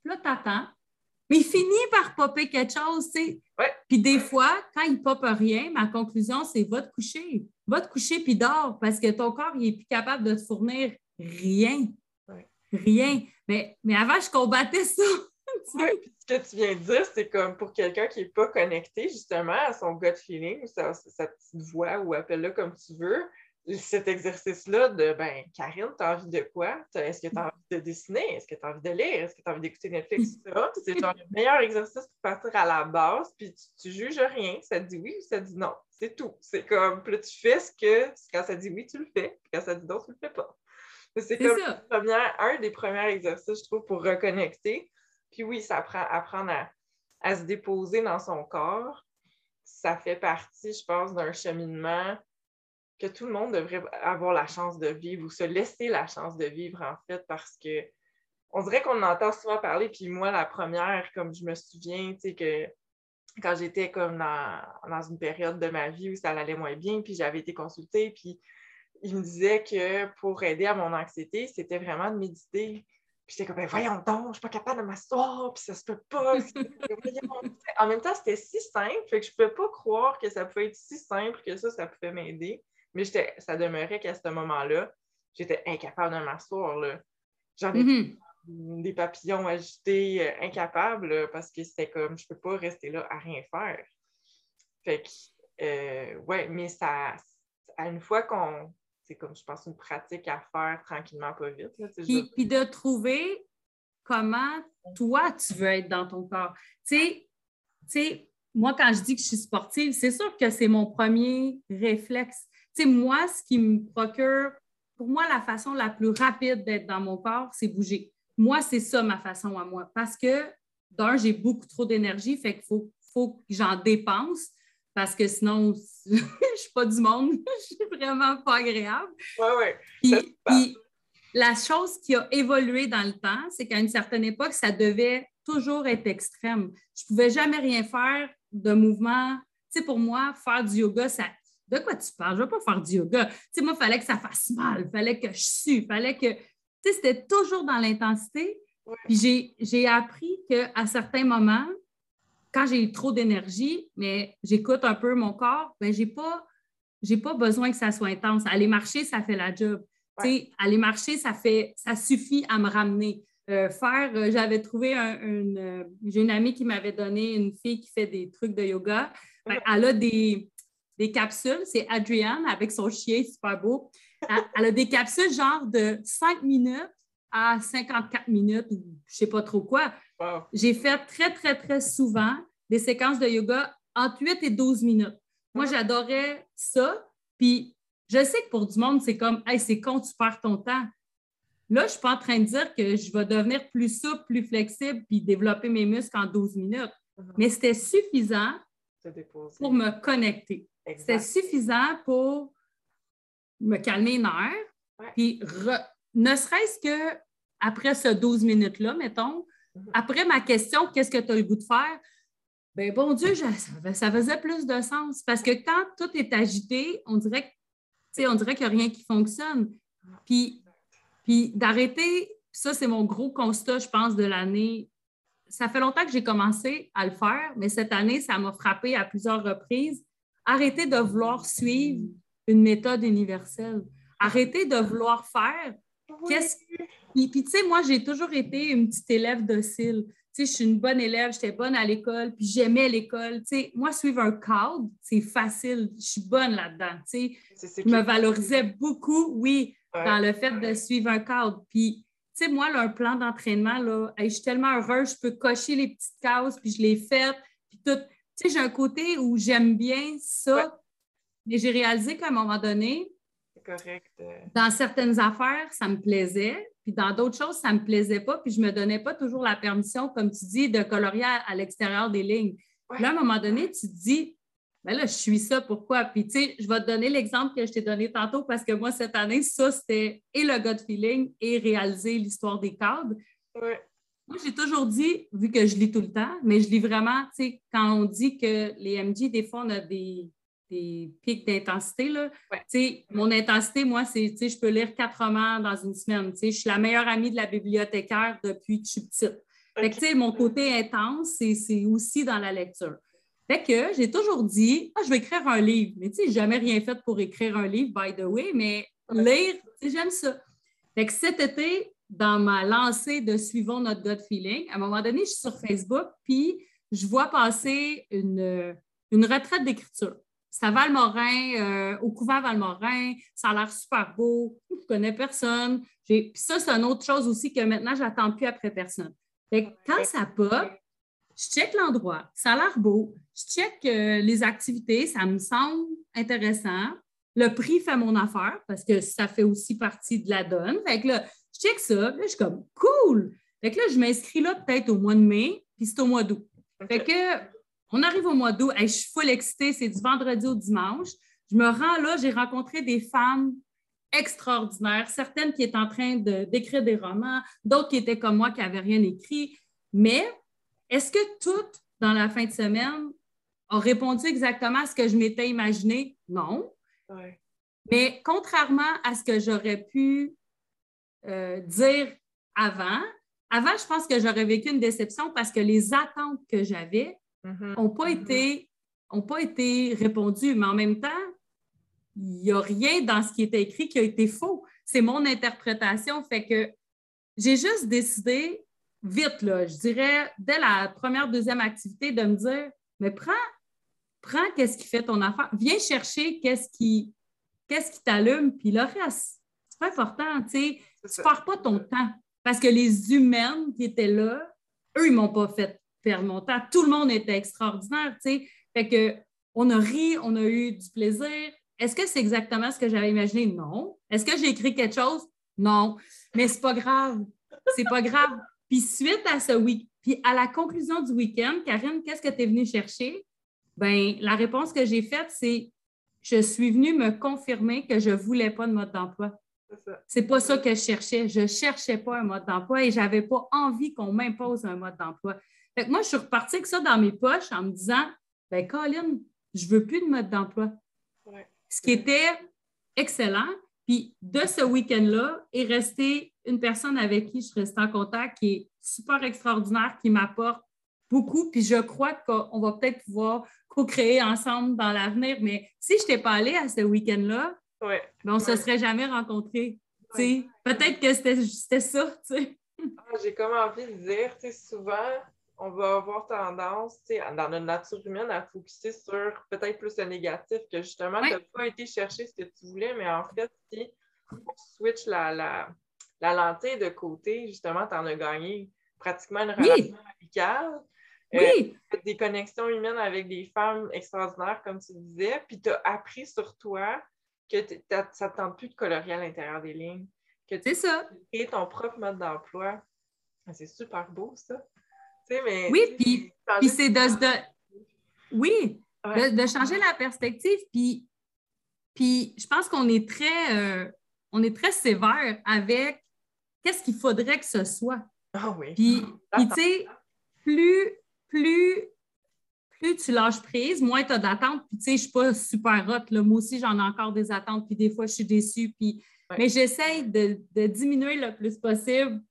puis là, t'attends, mais il finit par popper quelque chose, tu sais. Puis des fois, quand il poppe rien, ma conclusion, c'est va te coucher. Va te coucher puis dors parce que ton corps, il n'est plus capable de te fournir rien rien. Mais, mais avant, je combattais ça. ce que tu viens de dire, c'est comme pour quelqu'un qui n'est pas connecté justement à son gut feeling ou sa, petite voix ou appelle-le comme tu veux, cet exercice-là de ben, Karine, tu as envie de quoi? Est-ce que tu as envie de dessiner? Est-ce que tu as envie de lire? Est-ce que tu as envie d'écouter Netflix? C'est genre le meilleur exercice pour partir à la base, puis tu, ne juges rien. Ça te dit oui ou ça te dit non. C'est tout. C'est comme, plus tu fais ce que quand ça dit oui, tu le fais, puis quand ça dit non, tu le fais pas. C'est comme un des premiers exercices, je trouve, pour reconnecter. Puis oui, ça apprend apprendre à, se déposer dans son corps. Ça fait partie, je pense, d'un cheminement que tout le monde devrait avoir la chance de vivre ou se laisser la chance de vivre, en fait, parce que on dirait qu'on entend souvent parler, puis moi, la première, comme je me souviens, tu sais, que quand j'étais comme dans, dans, une période de ma vie où ça allait moins bien, puis j'avais été consultée, puis il me disait que pour aider à mon anxiété, c'était vraiment de méditer. Puis j'étais comme, ben voyons donc, je suis pas capable de m'asseoir, puis ça se peut pas. en même temps, c'était si simple, fait que je pouvais pas croire que ça pouvait être si simple que ça, ça pouvait m'aider. Mais ça demeurait qu'à ce moment-là, j'étais incapable de m'asseoir. J'en ai mm-hmm. des papillons agités, euh, incapables, parce que c'était comme, je ne peux pas rester là à rien faire. Fait que, euh, ouais, mais ça, à une fois qu'on c'est comme, je pense, une pratique à faire tranquillement, pas vite. puis, de trouver comment toi, tu veux être dans ton corps. Tu sais, moi, quand je dis que je suis sportive, c'est sûr que c'est mon premier réflexe. Tu sais, moi, ce qui me procure, pour moi, la façon la plus rapide d'être dans mon corps, c'est bouger. Moi, c'est ça ma façon à moi. Parce que, d'un, j'ai beaucoup trop d'énergie, fait qu'il faut, faut que j'en dépense parce que sinon, je ne suis pas du monde. je suis vraiment pas agréable. Oui, oui. Puis, la chose qui a évolué dans le temps, c'est qu'à une certaine époque, ça devait toujours être extrême. Je ne pouvais jamais rien faire de mouvement. Tu sais, pour moi, faire du yoga, ça. De quoi tu parles? Je ne vais pas faire du yoga. Tu sais, moi, il fallait que ça fasse mal, il fallait que je sue, fallait que. Tu sais, c'était toujours dans l'intensité. Puis j'ai appris qu'à certains moments, quand j'ai trop d'énergie, mais j'écoute un peu mon corps, ben j'ai pas, pas besoin que ça soit intense. Aller marcher, ça fait la job. Aller marcher, ça fait, ça suffit à me ramener. Euh, faire, euh, j'avais trouvé une, euh, j'ai une amie qui m'avait donné une fille qui fait des trucs de yoga. Ben, elle a des, des capsules, c'est Adrienne avec son chien, super beau. Elle, a des capsules genre de 5 minutes à 54 minutes ou je sais pas trop quoi. J'ai fait très, très, très souvent des séquences de yoga entre 8 et 12 minutes. Moi, ah. j'adorais ça. Puis, je sais que pour du monde, c'est comme, hey, c'est con, tu perds ton temps. Là, je ne suis pas en train de dire que je vais devenir plus souple, plus flexible, puis développer mes muscles en 12 minutes. Uh-huh. Mais c'était suffisant pour me connecter. C'était suffisant pour me calmer les nerfs. Puis, ne serait-ce que après ce 12 minutes-là, mettons, uh-huh. après ma question, qu'est-ce que tu as le goût de faire? ben bon Dieu, ça, faisait plus de sens. Parce que quand tout est agité, on dirait on dirait qu'il n'y a rien qui fonctionne. Puis, puis d'arrêter, ça, c'est mon gros constat, je pense, de l'année. Ça fait longtemps que j'ai commencé à le faire, mais cette année, ça m'a frappé à plusieurs reprises. Arrêter de vouloir suivre une méthode universelle. Arrêter de vouloir faire. Qu'est-ce Puis, puis tu sais, moi, j'ai toujours été une petite élève docile je suis une bonne élève, j'étais bonne à l'école, puis j'aimais l'école. moi, suivre un cadre, c'est facile. Je suis bonne là-dedans. Je me valorisais beaucoup, oui, dans le fait de suivre un cadre. Puis, tu sais, moi, un plan d'entraînement, là, je suis tellement heureuse, je peux cocher les petites cases, puis je les fais, puis tout. Tu sais, j'ai un côté où j'aime bien ça, mais j'ai réalisé qu'à un moment donné, correct. Euh. dans certaines affaires, ça me plaisait, puis dans d'autres choses, ça ne me plaisait pas, puis je ne me donnais pas toujours la permission, comme tu dis, de colorier à, l'extérieur des lignes. Là, à un moment donné, tu te dis, ben là, je suis ça, pourquoi? Puis, tu sais, je vais te donner l'exemple que je t'ai donné tantôt parce que moi, cette année, ça, c'était et le gut feeling et réaliser l'histoire des cadres. Moi, j'ai toujours dit, vu que je lis tout le temps, mais je lis vraiment, tu sais, quand on dit que les MG, des fois, on a des, des pics d'intensité. Là. Mon intensité, moi, c'est je peux lire quatre romans dans une semaine. Je suis la meilleure amie de la bibliothécaire depuis que je suis petite. Fait mon côté intense, c'est aussi dans la lecture. Fait que j'ai toujours dit, ah, je vais écrire un livre. Mais tu sais, jamais rien fait pour écrire un livre, by the way, mais lire, j'aime ça. Fait que cet été, dans ma lancée de Suivons notre gut feeling, à un moment donné, je suis sur Facebook, puis je vois passer une, une retraite d'écriture. C'est à Valmorin, euh, au couvent Valmorin. Ça a l'air super beau. Je ne connais personne. Puis ça, c'est une autre chose aussi que maintenant, je n'attends plus après personne. quand ça pop, je check l'endroit. Ça a l'air beau. Je check euh, les activités. Ça me semble intéressant. Le prix fait mon affaire parce que ça fait aussi partie de la donne. Fait que je check ça. Là, je suis comme cool. Fait que là, je m'inscris là peut-être au mois de mai, puis c'est au mois d'août. Fait que on arrive au mois d'août, je suis full excitée, c'est du vendredi au dimanche. Je me rends là, j'ai rencontré des femmes extraordinaires, certaines qui étaient en train d'écrire des romans, d'autres qui étaient comme moi, qui n'avaient rien écrit. Mais est-ce que toutes, dans la fin de semaine, ont répondu exactement à ce que je m'étais imaginé? Non. Mais contrairement à ce que j'aurais pu euh, dire avant, avant, je pense que j'aurais vécu une déception parce que les attentes que j'avais n'ont mm-hmm. pas, mm-hmm. été, ont pas été répondus. Mais en même temps, il n'y a rien dans ce qui était écrit qui a été faux. C'est mon interprétation. Fait que j'ai juste décidé, vite, là, je dirais, dès la première, deuxième activité, de me dire, mais prends, prends qu'est-ce qui fait ton affaire. Viens chercher qu'est-ce qui, qu'est-ce qui t'allume, puis le reste. C'est important, tu sais. Tu ne perds pas ton temps. Parce que les humaines qui étaient là, eux, ils ne m'ont pas fait mon temps. Tout le monde était extraordinaire, tu sais. Fait que on a ri, on a eu du plaisir. Est-ce que c'est exactement ce que j'avais imaginé? Non. Est-ce que j'ai écrit quelque chose? Non. Mais c'est pas grave. C'est pas grave. Puis suite à ce week, puis à la conclusion du week-end, Karine, qu'est-ce que tu es venue chercher? Bien, la réponse que j'ai faite, c'est je suis venue me confirmer que je ne voulais pas de mode d'emploi. C'est pas ça que je cherchais. Je ne cherchais pas un mode d'emploi et je n'avais pas envie qu'on m'impose un mode d'emploi moi, je suis repartie avec ça dans mes poches en me disant ben Colin, je ne veux plus de mode d'emploi. Ce qui était excellent. Puis de ce week-end-là est restée une personne avec qui je reste en contact qui est super extraordinaire, qui m'apporte beaucoup. Puis je crois qu'on va peut-être pouvoir co-créer ensemble dans l'avenir. Mais si je n'étais pas allée à ce week-end-là, ben, on ne se serait jamais rencontrés. Peut-être que c'était ça. Ah, j'ai comme envie de dire, souvent, on va avoir tendance, dans notre nature humaine, à focuser sur peut-être plus le négatif, que justement, tu n'as pas été chercher ce que tu voulais, mais en fait, si on switch la, la, la lentille de côté, justement, tu en as gagné pratiquement une relation amicale. Euh, oui. des connexions humaines avec des femmes extraordinaires, comme tu disais, puis tu as appris sur toi que ça ne tente plus de colorier à l'intérieur des lignes. Que tu as créé ton propre mode d'emploi. C'est super beau, ça oui, puis, c'est de, Oui, de, changer la perspective. Puis, puis je pense qu'on est très euh, on est très sévère avec qu'est-ce qu'il faudrait que ce soit. Ah oui. Puis, tu sais, plus, plus, plus tu lâches prise, moins tu as d'attentes. Puis, tu sais, je ne suis pas super hot. Là. Moi aussi, j'en ai encore des attentes. Puis, des fois, je suis déçue. Puis, Mais j'essaie de, diminuer le plus possible.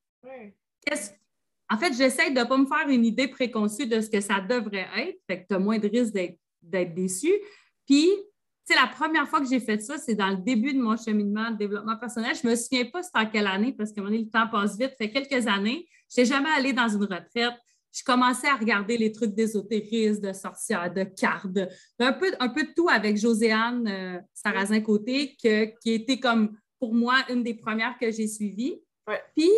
En fait, j'essaie de ne pas me faire une idée préconçue de ce que ça devrait être, fait que tu as moins de risque d'être déçu. Puis, tu sais, la première fois que j'ai fait ça, c'est dans le début de mon cheminement de développement personnel. Je ne me souviens pas c'était en quelle année, parce que le temps passe vite. Ça fait quelques années. Je n'étais jamais allée dans une retraite. Je commençais à regarder les trucs d'ésotérisme, de sorcières, de cartes, un, peu, un peu de tout avec Joséanne euh, Sarrazin-Côté, qui était comme, pour moi, une des premières que j'ai suivies. Puis, tu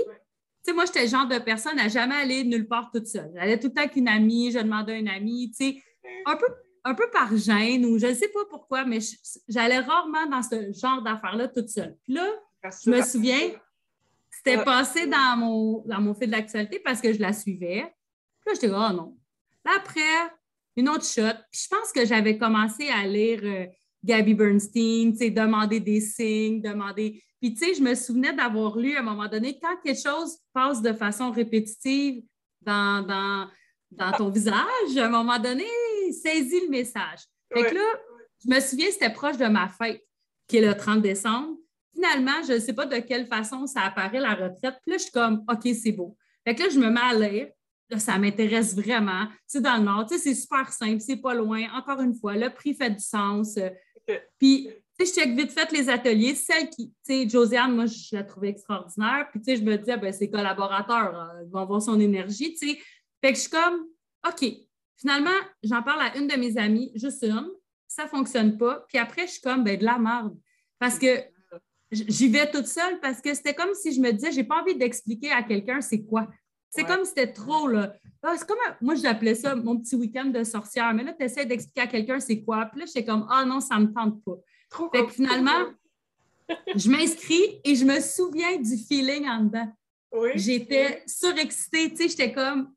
sais, moi, j'étais le genre de personne à jamais aller nulle part toute seule. J'allais tout le temps avec une amie, je demandais à une amie, tu sais, un peu, un peu par gêne ou je ne sais pas pourquoi, mais j'allais rarement dans ce genre d'affaires-là toute seule. Puis là, je me souviens, c'était passé dans mon, dans mon fil d'actualité parce que je la suivais. Puis là, j'étais, oh non. après, une autre shot. Puis je pense que j'avais commencé à lire euh, Gabby Bernstein, tu sais, demander des signes, demander. Puis, tu sais, je me souvenais d'avoir lu à un moment donné, quand quelque chose passe de façon répétitive dans, dans, dans ton visage, à un moment donné, saisis le message. Fait que là, je me souviens, c'était proche de ma fête, qui est le 30 décembre finalement, je ne sais pas de quelle façon ça apparaît la retraite. Puis là, je suis comme, OK, c'est beau. Fait que là, je me mets à lire. Là, ça m'intéresse vraiment. C'est dans le Nord. Tu sais, c'est super simple, c'est pas loin. Encore une fois, le prix fait du sens. Puis, tu sais, je check vite fait les ateliers. Celle qui, tu sais, Josiane, moi, je la trouvais extraordinaire. Puis, tu sais, je me disais, ben, ses collaborateurs hein, vont voir son énergie, tu sais. Fait que je suis comme, OK. Finalement, j'en parle à une de mes amies, juste une. Ça ne fonctionne pas. Puis après, je suis comme, ben, de la merde. Parce que j'y vais toute seule parce que c'était comme si je me disais, j'ai pas envie d'expliquer à quelqu'un c'est quoi. C'est comme si c'était trop, là. Ah, c'est comme, moi, j'appelais ça mon petit week-end de sorcière. Mais là, tu essaies d'expliquer à quelqu'un c'est quoi. Puis là, j'étais comme, ah non, ça ne me tente pas. Trop fait que finalement, je m'inscris et je me souviens du feeling en dedans. J'étais surexcitée, tu sais, j'étais comme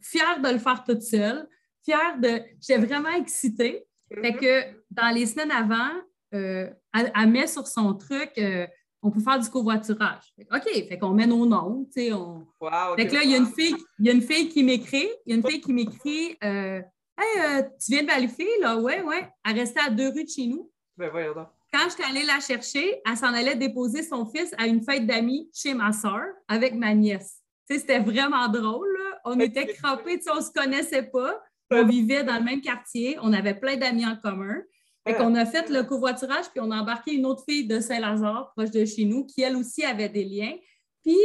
fière de le faire toute seule, fière de. J'étais vraiment excitée. Fait mm-hmm. que dans les semaines avant, euh, elle, met sur son truc, euh, on peut faire du covoiturage. OK, fait qu'on met nos noms, tu sais. On... fait que là, il y a une fille, il y a une fille qui m'écrit, il y a une fille qui m'écrit euh, Hey, tu viens de valifier, là? Ouais, ouais. Elle restait à deux rues de chez nous. Ben voyons Quand j'étais allée la chercher, elle s'en allait déposer son fils à une fête d'amis chez ma soeur avec ma nièce. C'était vraiment drôle, là. On était crampés, on ne se connaissait pas. On vivait dans le même quartier, on avait plein d'amis en commun. Fait qu'on a fait le covoiturage, puis on a embarqué une autre fille de Saint-Lazare, proche de chez nous, qui elle aussi avait des liens. Puis,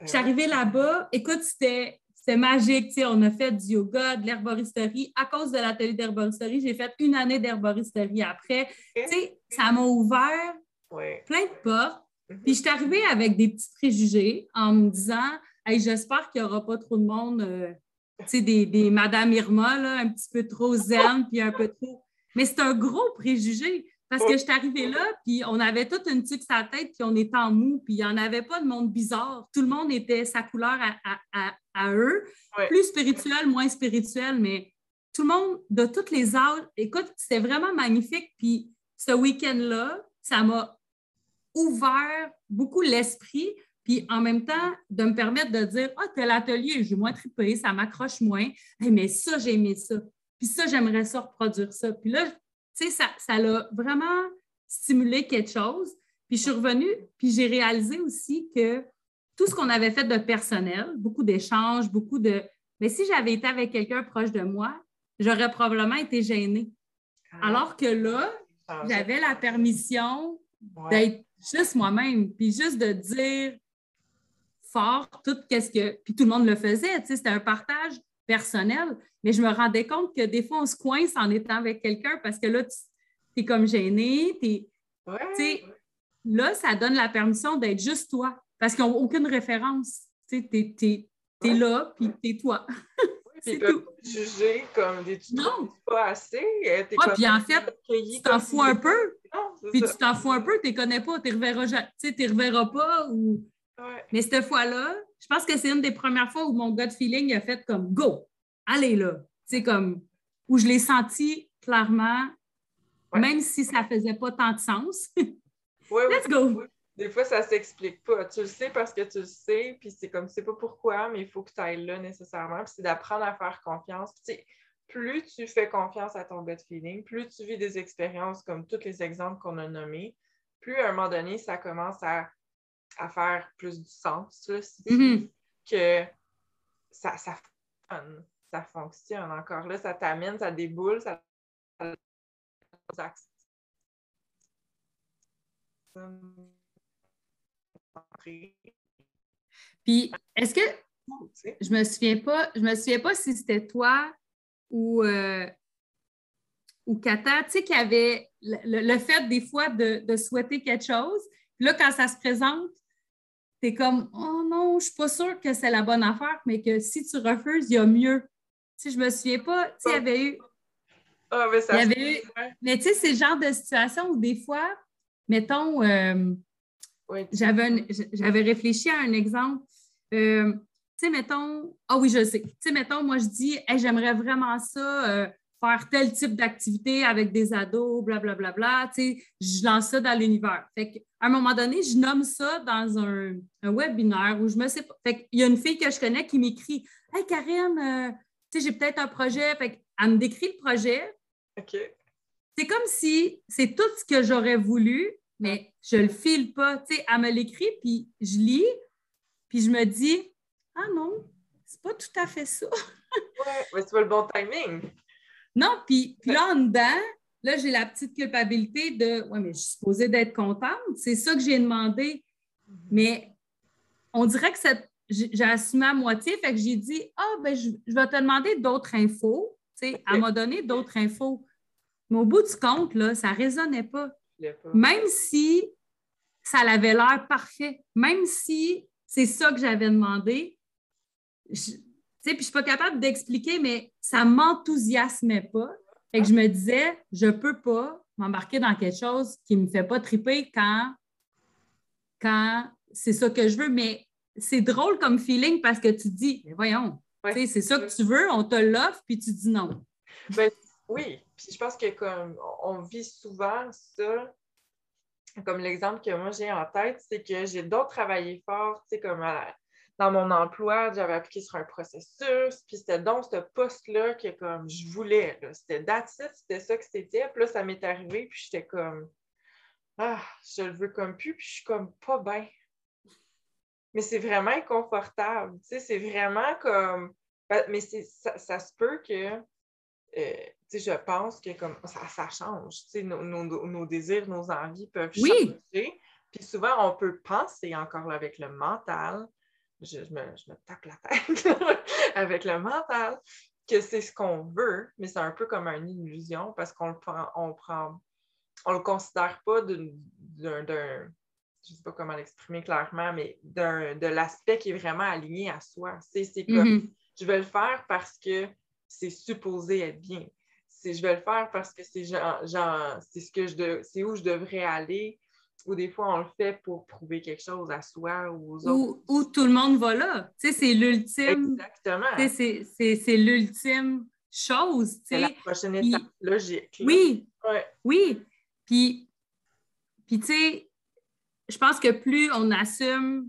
je suis arrivée là-bas. Écoute, c'était magique. On a fait du yoga, de l'herboristerie. À cause de l'atelier d'herboristerie, j'ai fait une année d'herboristerie après. sais, Ça m'a ouvert plein de portes. Mm-hmm. Puis, je suis arrivée avec des petits préjugés en me disant hey, j'espère qu'il n'y aura pas trop de monde, euh, tu sais, des, des Madame Irma, là, un petit peu trop zen, puis un peu trop mais c'est un gros préjugé. Parce que je suis arrivée là, puis on avait toute une tuque sa tête, puis on était en mou, puis il n'y en avait pas de monde bizarre. Tout le monde était sa couleur à, eux, plus spirituel, moins spirituel, mais tout le monde de toutes les âges. Écoute, c'était vraiment magnifique. Puis ce week-end-là, ça m'a ouvert beaucoup l'esprit, puis en même temps, de me permettre de dire Ah, tel atelier, j'ai moins trippé, ça m'accroche moins. mais ça, j'ai aimé ça. Puis ça, j'aimerais ça reproduire ça. Puis là, tu sais, ça, ça l'a vraiment stimulé quelque chose. Puis je suis revenue, puis j'ai réalisé aussi que tout ce qu'on avait fait de personnel, beaucoup d'échanges, beaucoup de. Mais si j'avais été avec quelqu'un proche de moi, j'aurais probablement été gênée. Ah. Alors que là, ah, j'avais la permission d'être juste moi-même, puis juste de dire fort tout qu'est-ce que. Puis tout le monde le faisait, tu sais, c'était un partage personnel. Mais je me rendais compte que des fois, on se coince en étant avec quelqu'un parce que là, tu es comme gêné. Là, ça donne la permission d'être juste toi parce qu'ils n'ont aucune référence. Tu es, là, puis tu es toi. Puis tout. juger comme des tu non. pas assez. Euh, puis en fait, tu t'en fous un peu. puis tu t'en fous un peu, tu ne connais pas, tu ne les reverras pas. Ou... Mais cette fois-là, je pense que c'est une des premières fois où mon gut feeling a fait comme go, allez là. C'est comme où je l'ai senti clairement, même si ça ne faisait pas tant de sens. Let's go. Des fois, ça ne s'explique pas. Tu le sais parce que tu le sais, puis c'est comme, tu sais pas pourquoi, mais il faut que tu ailles là nécessairement. Puis c'est d'apprendre à faire confiance. plus tu fais confiance à ton gut feeling, plus tu vis des expériences comme tous les exemples qu'on a nommés, plus à un moment donné, ça commence à à faire plus du sens, là, mm-hmm. que ça, ça, ça fonctionne. Encore là, ça t'amène, ça déboule, ça. Puis, est-ce que Je me souviens pas, je me souviens pas si c'était toi ou, euh, ou Kata, tu sais, qui avait le, fait des fois de, souhaiter quelque chose. Puis là, quand ça se présente, tu es comme Oh non, je suis pas sûre que c'est la bonne affaire, mais que si tu refuses, il y a mieux. Sais, je me souviens pas, tu sais, il y avait eu. Ah, mais ça il y avait eu, Mais tu sais, c'est le genre de situation où des fois, mettons, euh, j'avais réfléchi à un exemple. Euh, tu sais, mettons, ah oui, je sais. Tu sais, mettons, moi, je dis, j'aimerais vraiment ça, euh, faire tel type d'activité avec des ados, blablabla. Bla, bla, bla. Tu sais, je lance ça dans l'univers. Fait qu'à un moment donné, je nomme ça dans un, un webinaire où je me sais pas. Fait qu'il y a une fille que je connais qui m'écrit Hey, Karine, sais, j'ai peut-être un projet. Fait qu'elle me décrit le projet. OK. C'est comme si c'est tout ce que j'aurais voulu, mais je le file pas. Tu sais, elle me l'écrit, puis je lis, puis je me dis ah non, c'est pas tout à fait ça. ouais, mais c'est pas le bon timing. Non, puis, là, en dedans, là, j'ai la petite culpabilité de Ouais, mais je suis supposée d'être contente. C'est ça que j'ai demandé. Mm-hmm. Mais on dirait que j'ai assumé à moitié, fait que j'ai dit Ah, ben, je, vais te demander d'autres infos. Tu sais, elle m'a donné d'autres infos. Mais au bout du compte, là, ça ne résonnait pas. Même si ça avait l'air parfait, même si c'est ça que j'avais demandé, je, puis je suis pas capable d'expliquer, mais ça m'enthousiasmait pas. et que je me disais, je peux pas m'embarquer dans quelque chose qui me fait pas triper quand, quand c'est ça que je veux. Mais c'est drôle comme feeling parce que tu dis, mais voyons, c'est ça que tu veux, on te l'offre, puis tu dis non. Ben, oui, puis je pense que comme on vit souvent ça, comme l'exemple que moi j'ai en tête, c'est que j'ai d'autres travaillé fort, tu sais, comme à, dans mon emploi, j'avais appliqué sur un processus, puis c'était donc ce poste-là que comme je voulais. C'était that's c'était ça que c'était. Puis là, ça m'est arrivé, puis j'étais comme Ah, je le veux comme plus, puis je suis comme pas bien. Mais c'est vraiment inconfortable. Tu sais, c'est vraiment comme. Mais ça, ça se peut que. Euh, tu sais, je pense que comme ça, ça change. Tu sais, nos, nos, désirs, nos envies peuvent changer. Puis souvent, on peut penser encore avec le mental je, me, tape la tête avec le mental, que c'est ce qu'on veut, mais c'est un peu comme une illusion parce qu'on le prend, on prend, on le considère pas d'un, je ne sais pas comment l'exprimer clairement, mais de l'aspect qui est vraiment aligné à soi. C'est, comme, mm-hmm. je vais le faire parce que c'est supposé être bien. Je vais le faire parce que c'est, genre, c'est, ce que je c'est où je devrais aller ou des fois, on le fait pour prouver quelque chose à soi ou aux autres. Ou, tout le monde va là. Tu sais, c'est l'ultime. Exactement. c'est l'ultime chose. C'est la prochaine étape logique. Oui. Oui. Puis, puis tu sais, je pense que plus on assume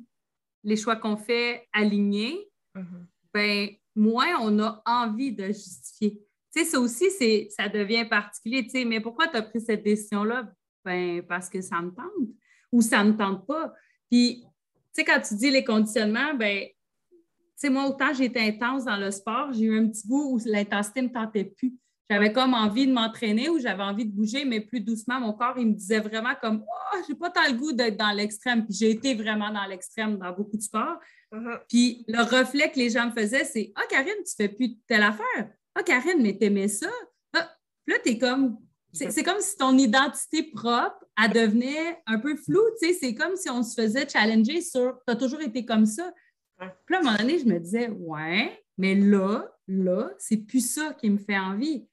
les choix qu'on fait alignés, mm-hmm. ben moins on a envie de justifier. Tu sais, ça aussi, ça devient particulier. Tu sais, mais pourquoi tu as pris cette décision-là? ben, parce que ça me tente ou ça ne me tente pas. Puis, tu sais, quand tu dis les conditionnements, ben, tu sais, moi, autant j'étais intense dans le sport, j'ai eu un petit bout où l'intensité ne me tentait plus. J'avais comme envie de m'entraîner ou j'avais envie de bouger, mais plus doucement, mon corps, il me disait vraiment comme Oh, j'ai pas tant le goût d'être dans l'extrême. Puis j'ai été vraiment dans l'extrême dans beaucoup de sports. Uh-huh. Puis le reflet que les gens me faisaient, c'est Ah, oh, Karine, tu fais plus telle affaire. Ah, oh, Karine, mais t'aimais ça. Ah, puis là, t'es comme c'est comme si ton identité propre, elle devenait un peu floue. C'est comme si on se faisait challenger sur Tu as toujours été comme ça. Puis à un moment donné, je me disais Ouais, mais là, là, c'est plus ça qui me fait envie.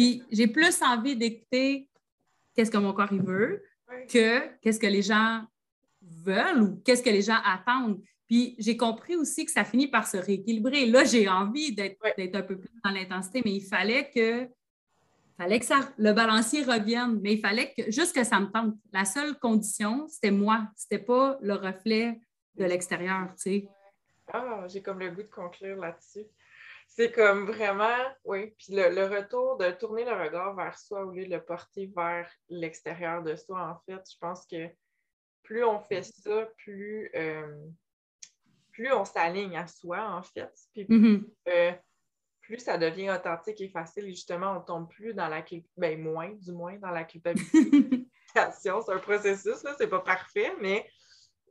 Puis j'ai plus envie d'écouter qu'est-ce que mon corps il veut que qu'est-ce que les gens veulent ou qu'est-ce que les gens attendent. Puis j'ai compris aussi que ça finit par se rééquilibrer. Là, j'ai envie d'être un peu plus dans l'intensité, mais il fallait que fallait que ça, le balancier revienne, mais il fallait que juste que ça me tente. La seule condition, c'était moi, c'était pas le reflet de l'extérieur, tu sais. Ah, j'ai comme le goût de conclure là-dessus. C'est comme vraiment, oui, puis le, retour de tourner le regard vers soi au lieu de le porter vers l'extérieur de soi, en fait, je pense que plus on fait ça, plus, euh, plus on s'aligne à soi, en fait. Puis, mm-hmm. euh, plus ça devient authentique et facile, et justement, on tombe plus dans la culpabilité, ben, moins, du moins, dans la culpabilité. c'est un processus, là, c'est pas parfait, mais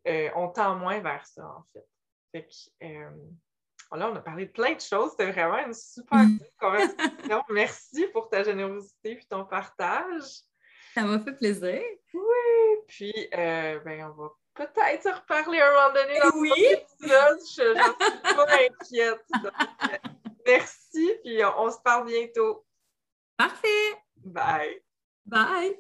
euh, on tend moins vers ça, en fait. Fait que, Là, on a parlé de plein de choses. C'était vraiment une super conversation. Merci pour ta générosité et ton partage. Ça m'a fait plaisir. Oui, puis euh, ben, on va peut-être se reparler un moment donné dans oui. épisode. Je suis pas inquiète. Merci, puis on se parle bientôt. Parfait. Bye. Bye.